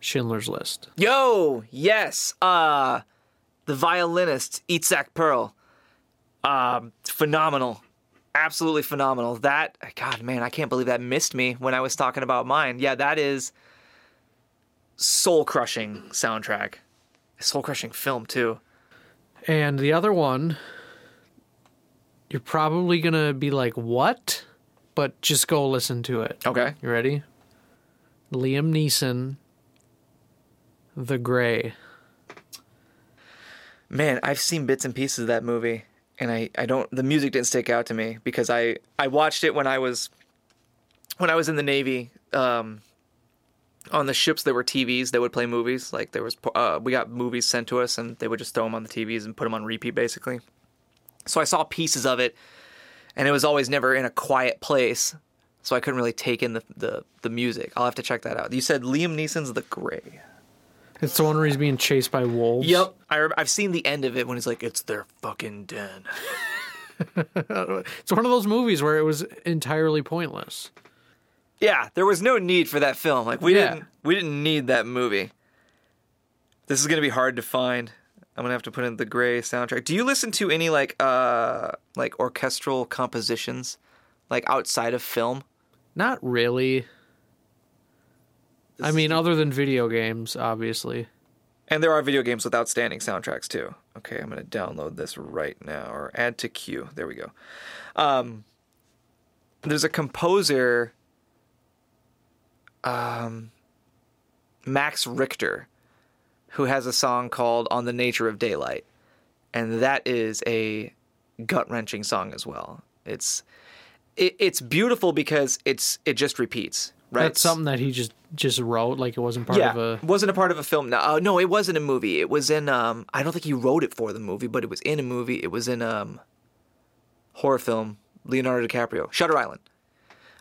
Schindler's List. Yo, yes. Uh the violinist Itzhak Pearl. Um phenomenal. Absolutely phenomenal. That god man, I can't believe that missed me when I was talking about mine. Yeah, that is soul crushing soundtrack. Soul crushing film too. And the other one, you're probably going to be like, what? But just go listen to it. Okay. You ready? Liam Neeson, The Grey. Man, I've seen bits and pieces of that movie, and I, I don't the music didn't stick out to me because I, I watched it when I was when I was in the Navy. Um, on the ships there were TVs that would play movies. Like there was uh, we got movies sent to us, and they would just throw them on the TVs and put them on repeat basically. So I saw pieces of it, and it was always never in a quiet place, so I couldn't really take in the the, the music. I'll have to check that out. You said Liam Neeson's The Grey. It's the one where he's being chased by wolves. Yep, I I've seen the end of it when he's like, "It's their fucking den." It's one of those movies where it was entirely pointless. Yeah, there was no need for that film. Like we Yeah. didn't we didn't need that movie. This is gonna be hard to find. I'm gonna have to put in the grey soundtrack. Do you listen to any like uh like orchestral compositions, like outside of film? Not really. I mean, other than video games, obviously. And there are video games with outstanding soundtracks too. Okay, I'm gonna download this right now or add to queue. There we go. Um, there's a composer, um, Max Richter, who has a song called "On the Nature of Daylight," and that is a gut wrenching song as well. It's it, it's beautiful because it's it just repeats. Right, That's something that he just just wrote, like it wasn't part yeah, of a. wasn't a part of a film. No, uh, no, it wasn't a movie. It was in. Um, I don't think he wrote it for the movie, but it was in a movie. It was in um, horror film. Leonardo DiCaprio, Shutter Island.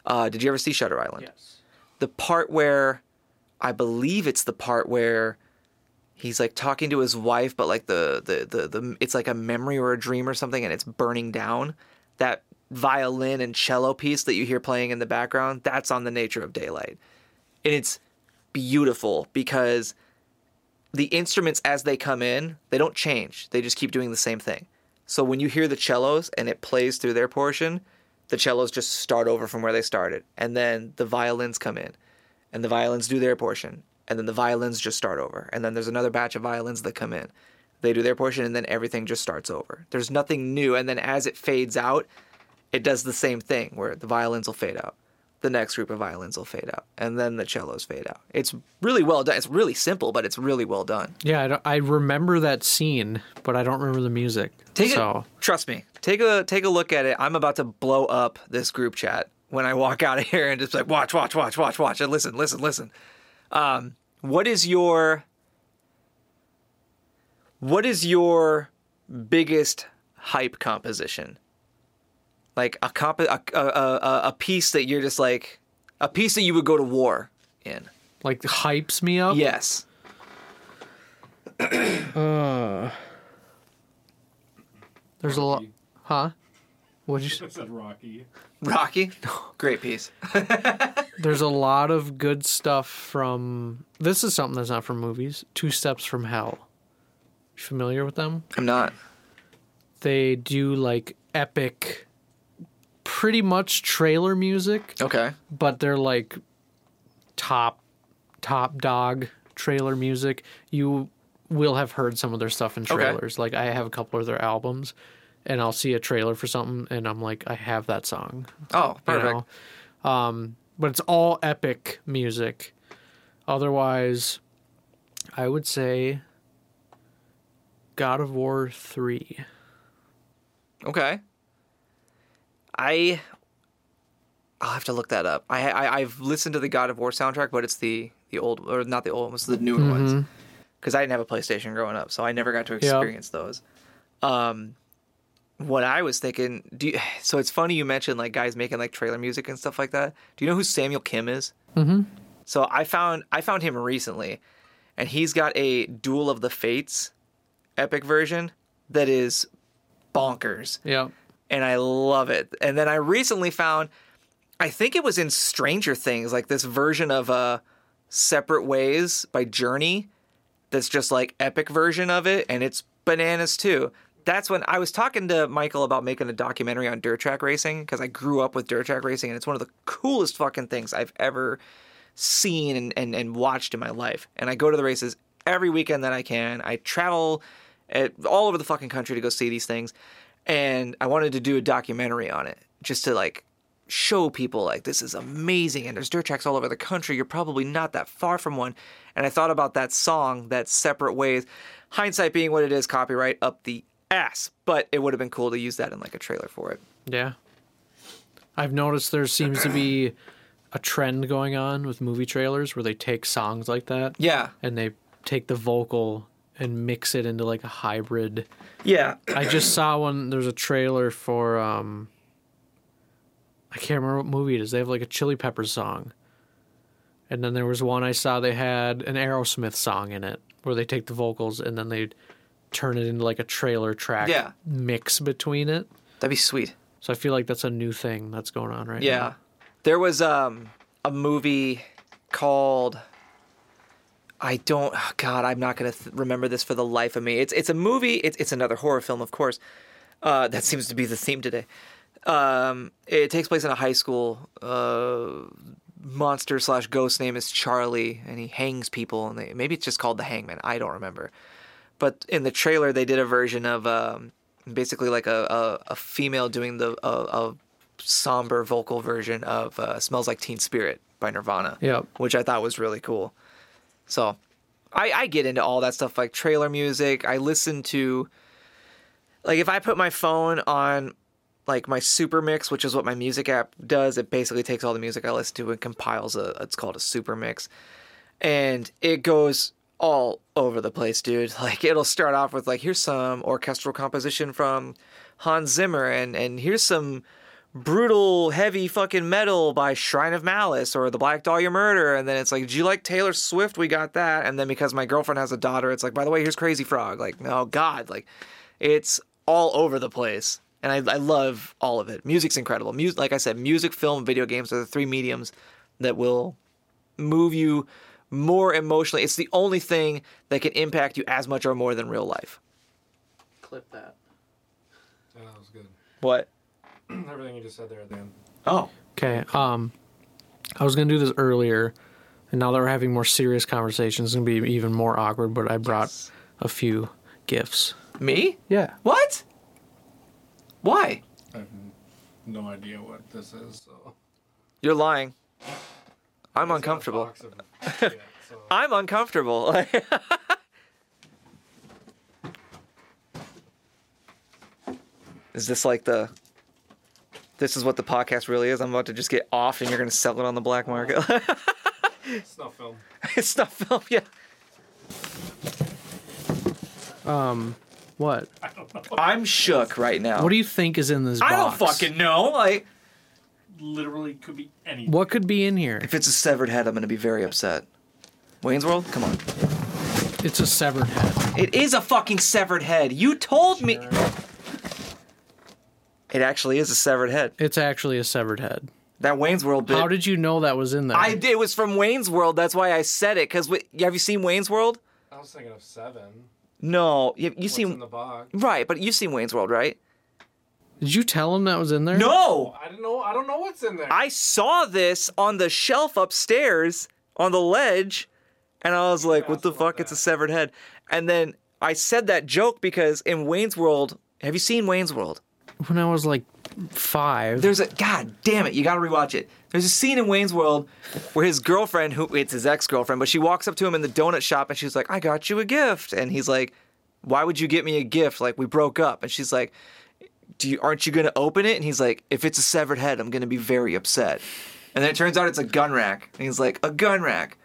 Uh, did you ever see Shutter Island? Yes. The part where, I believe it's the part where he's like talking to his wife, but like the the the, the it's like a memory or a dream or something, and it's burning down. That violin and cello piece that you hear playing in the background, that's on the nature of daylight. And it's beautiful because the instruments as they come in, they don't change. They just keep doing the same thing. So when you hear the cellos and it plays through their portion, the cellos just start over from where they started. And then the violins come in and the violins do their portion. And then the violins just start over. And then there's another batch of violins that come in. They do their portion and then everything just starts over. There's nothing new. And then as it fades out, it does the same thing where the violins will fade out. The next group of violins will fade out. And then the cellos fade out. It's really well done. It's really simple, but it's really well done. Yeah, I, don't- I remember that scene, but I don't remember the music. Take so it. Trust me. Take a take a look at it. I'm about to blow up this group chat when I walk out of here and just like watch, watch, watch, watch, watch, and listen, listen, listen. Um, what is your what is your biggest hype composition? Like a comp a, a, a, a piece that you're just like a piece that you would go to war in. like hypes me up. Yes. Uh, there's a lot. Huh? What'd you? Say? Said Rocky. Rocky. Great piece. There's a lot of good stuff from. This is something that's not from movies. Two Steps from Hell. You familiar with them? I'm not. They do like epic, pretty much trailer music, Okay. but they're like top, top dog trailer music. You will have heard some of their stuff in Okay. trailers. Like I have a couple of their albums, and I'll see a trailer for something, and I'm like, I have that song. Oh, you perfect. know? Um, but it's all epic music. Otherwise, I would say God of War three. Okay. I I'll have to look that up. I, I I've listened to the God of War soundtrack, but it's the the old or not the old, it's the newer ones. Because I didn't have a PlayStation growing up, so I never got to experience those. Um, what I was thinking, do you, so it's funny you mentioned like guys making like trailer music and stuff like that. Do you know who Samuel Kim is? Mm-hmm. So I found I found him recently, and he's got a Duel of the Fates epic version that is bonkers Yeah. and I love it. And then I recently found, I think it was in Stranger Things, like this version of uh, Separate Ways by Journey that's just like epic version of it, and it's bananas too. That's when I was talking to Michael about making a documentary on dirt track racing because I grew up with dirt track racing, and it's one of the coolest fucking things I've ever seen and, and, and watched in my life. And I go to the races every weekend that I can. I travel at, all over the fucking country to go see these things. And I wanted to do a documentary on it just to like show people like this is amazing and there's dirt tracks all over the country. You're probably not that far from one. And I thought about that song, that separate ways. Hindsight being what it is, copyright up the ass. But it would have been cool to use that in like a trailer for it. Yeah. I've noticed there seems to be a trend going on with movie trailers where they take songs like that Yeah. and they take the vocal and mix it into like a hybrid. Yeah. I just saw one there's a trailer for um I can't remember what movie it is. They have like a Chili Peppers song. And then there was one I saw they had an Aerosmith song in it where they take the vocals and then they turn it into like a trailer track Yeah. mix between it. That'd be sweet. So I feel like that's a new thing that's going on right Yeah. now. There was um a movie called I don't oh God, I'm not going to th- remember this for the life of me. It's it's a movie, it's it's another horror film, of course. Uh that seems to be the theme today. Um it takes place in a high school. Uh monster slash ghost name is Charlie and he hangs people and they, maybe it's just called the Hangman. I don't remember. But in the trailer they did a version of um basically like a a, a female doing the a, a somber vocal version of uh, "Smells Like Teen Spirit" by Nirvana. Which I thought was really cool. So, I I get into all that stuff like trailer music. I listen to like if I put my phone on like my super mix, which is what my music app does. It basically takes all the music I listen to and compiles a. It's called a super mix, and it goes all over the place, dude. Like it'll start off with like here's some orchestral composition from Hans Zimmer, and and here's some brutal heavy fucking metal by Shrine of Malice or the Black Dahlia Murder, and then it's like, do you like Taylor Swift? We got that, and then because my girlfriend has a daughter, it's like, by the way, here's Crazy Frog. Like, oh god, like it's all over the place. And I, I love all of it. Music's incredible. Music, like I said, music, film, video games are the three mediums that will move you more emotionally. It's the only thing that can impact you as much or more than real life. Clip that. Yeah, that was good. What? Everything you just said there at the end. Oh, Okay. Um, I was gonna do this earlier, and now that we're having more serious conversations, it's gonna be even more awkward. But I brought a few gifts. me? Yeah. What? Why? I have no idea what this is, so. You're lying. I'm It's got a uncomfortable. of shit, so- I'm uncomfortable. is this like the? This is what the podcast really is. I'm about to just get off, and you're gonna sell it on the black market. Snuff film. it's not film, yeah. Um, what? I'm shook right now. What do you think is in this I box? don't fucking know. Like, Literally could be anything. What could be in here? if it's a severed head, I'm gonna be very upset. Wayne's World, come on. It's a severed head. It is a fucking severed head. You told me. It actually is a severed head. It's actually a severed head. That Wayne's World bit. How did you know that was in there? I it was from Wayne's World. That's why I said it. Cause we, have you seen Wayne's World? I was thinking of seven. No, you, you What's seen in the box? right, but you've seen Wayne's World, right? Did you tell him that was in there? No, I don't know. I don't know what's in there. I saw this on the shelf upstairs on the ledge, and I was like, "What the asked about fuck? It's a severed head." And then I said that joke because in Wayne's World, have you seen Wayne's World? When I was like five. There's a god damn it, you gotta rewatch it. There's a scene in Wayne's World where his girlfriend, who it's his ex-girlfriend, but she walks up to him in the donut shop and she's like, I got you a gift. And he's like, Why would you get me a gift? Like we broke up. And she's like, Do you aren't you gonna open it? And he's like, If it's a severed head, I'm gonna be very upset. And then it turns out it's a gun rack. And he's like, A gun rack.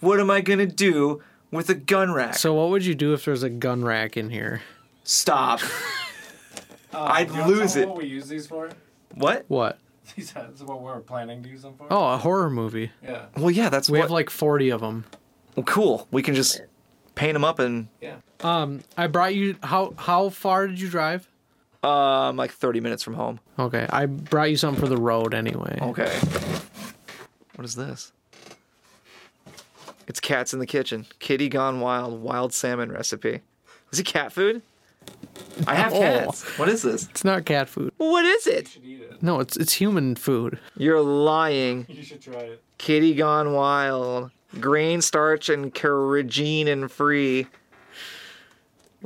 What am I gonna do with a gun rack? so what would you do if there's a gun rack in here? Stop. I'd Do you wanna lose tell me it. What we use these for? What? What? These that's what we're planning to use them for. Oh, a horror movie. yeah, Well, yeah, that's We what. have like 40 of them. well, cool. We can just paint them up and yeah. Um, I brought you. How how far did you drive? Um like 30 minutes from home. Okay, I brought you something for the road anyway. Okay. What is this? It's cats in the kitchen. Kitty gone wild. Wild salmon recipe. Is it cat food? I have No. cats. What is this? It's not cat food. What is it? should eat it. No, it's it's human food. You're lying. You should try it. Kitty gone wild. Grain, starch, and carrageenan free.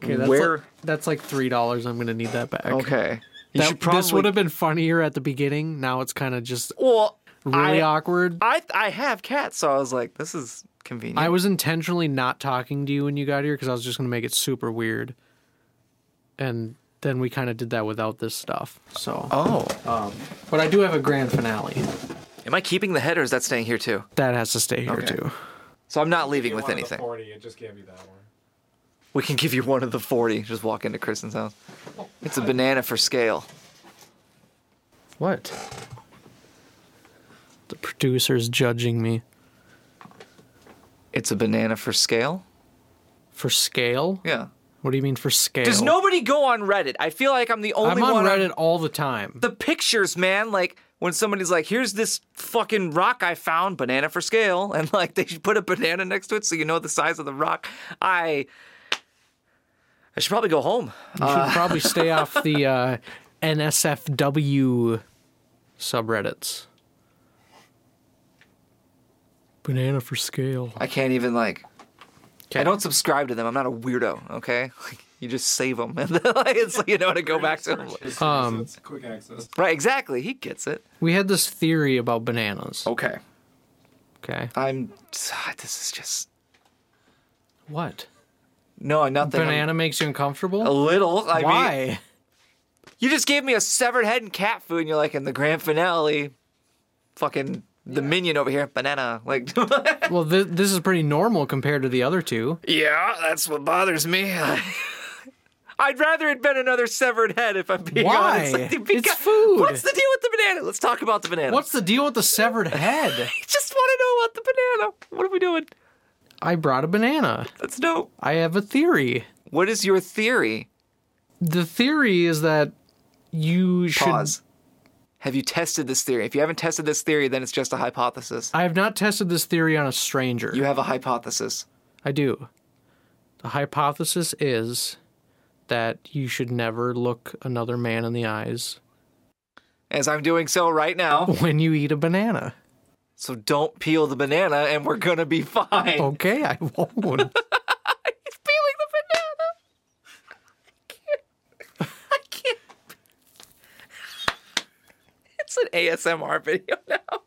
Okay, that's Where? like, that's like three dollars. I'm gonna need that back. Okay. You That- should probably. This would have been funnier at the beginning. Now it's kind of just Well, really I, awkward. I I have cats, so I was like, this is convenient. I was intentionally not talking to you when you got here because I was just gonna make it super weird. And then we kind of did that without this stuff. So, Oh. Um, but I do have a grand finale Am I keeping the head or is that staying here too? that has to stay here Okay. too. So I'm not leaving You with wanted the anything. Forty. It just gave you that one. We can give you one of the 40. Just walk into Kristen's house. It's a banana for scale. What? The producer's judging me It's a banana for scale? for scale. Yeah. What do you mean for scale? Does nobody go on Reddit? I feel like I'm the only I'm on one Reddit all the time. the pictures, man. Like when somebody's like, "Here's this fucking rock I found, banana for scale," and like they should put a banana next to it so you know the size of the rock. I, I should probably go home. You should probably stay off the uh, NSFW subreddits. Banana for scale. I can't even like. I don't subscribe to them. I'm not a weirdo. Okay, like, you just save them, and then like, it's like you know to go back to them. Just Um, quick access. Right, exactly. He gets it. We had this theory about bananas. Okay. Okay. I'm. This is just What? No, nothing. I'm- Banana makes you uncomfortable? A little. I Why? mean, you just gave me a severed head and cat food, and you're like in the grand finale, fucking the minion over here, banana. Like, well, th- this is pretty normal compared to the other two. yeah, that's what bothers me. I'd rather it been another severed head if I'm being Why? honest. with you, It's food. What's the deal with the banana? Let's talk about the banana. What's the deal with the severed head? I just want to know about the banana. What are we doing? I brought a banana. That's dope. I have a theory. What is your theory? The theory is that you should. Pause. Have you tested this theory? If you haven't tested this theory, then it's just a hypothesis. I have not tested this theory on a stranger. You have a hypothesis. I do. The hypothesis is that you should never look another man in the eyes As I'm doing so right now. when you eat a banana. So don't peel the banana and we're gonna be fine. Okay, I won't. He's peeling the banana. I can't. I can't. It's an ASMR video now.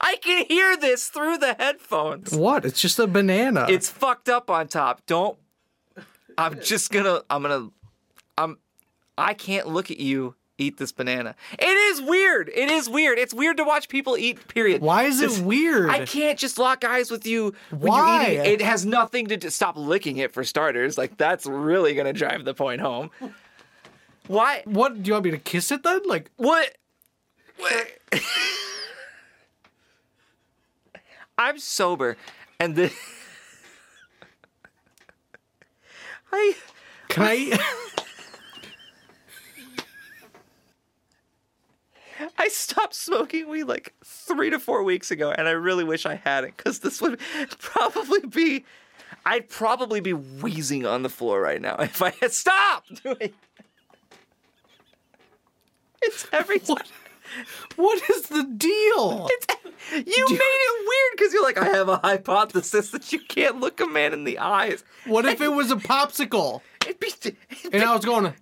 I can hear this through the headphones. what? It's just a banana. It's fucked up on top. Don't. I'm just gonna. I'm gonna. I'm. I can't look at you eat this banana. It is weird. It is weird. It's weird to watch people eat. Period. Why is it weird? I can't just lock eyes with you when Why? you're eating. It has nothing to do. Stop licking it for starters. Like that's really gonna drive the point home. Why? What? Do you want me to kiss it then? Like, What? what? I'm sober, and the. I. can I? I stopped smoking weed like three to four weeks ago, and I really wish I hadn't, because this would probably be, I'd probably be wheezing on the floor right now if I had stopped doing. It's every time. what? What is the deal? You made it weird because you're like I have a hypothesis that you can't look a man in the eyes. What if it was a popsicle? It'd be, it'd And I was going,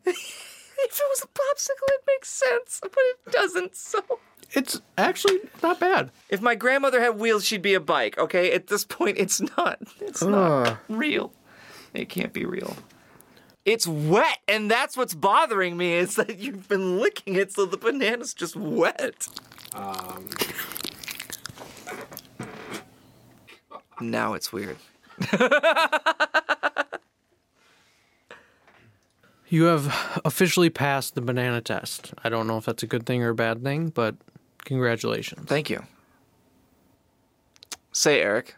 if it was a popsicle, it makes sense, but it doesn't. So, it's actually not bad. if my grandmother had wheels, she'd be a bike. Okay, at this point, it's not. It's not Ugh. real. It can't be real. It's wet, and that's what's bothering me. Is that you've been licking it, so the banana's just wet. Um, Now it's weird. You have officially passed the banana test. I don't know if that's a good thing or a bad thing, but congratulations. Thank you. Say, Eric,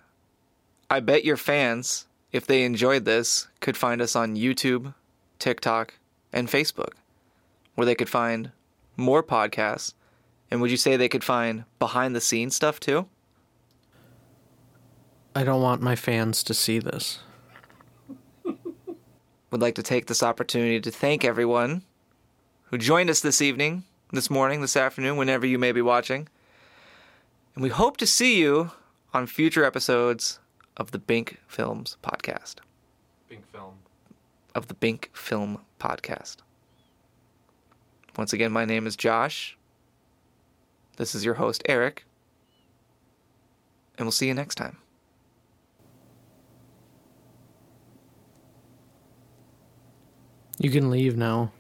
I bet your fans, if they enjoyed this, could find us on YouTube, TikTok, and Facebook, where they could find more podcasts. And would you say they could find behind the scenes stuff too? I don't want my fans to see this. Would like to take this opportunity to thank everyone who joined us this evening, this morning, this afternoon, whenever you may be watching. And we hope to see you on future episodes of the Binc Films podcast. Binc film. of the Binc Film Podcast. Once again, my name is Josh. This is your host, Eric. And we'll see you next time. You can leave now.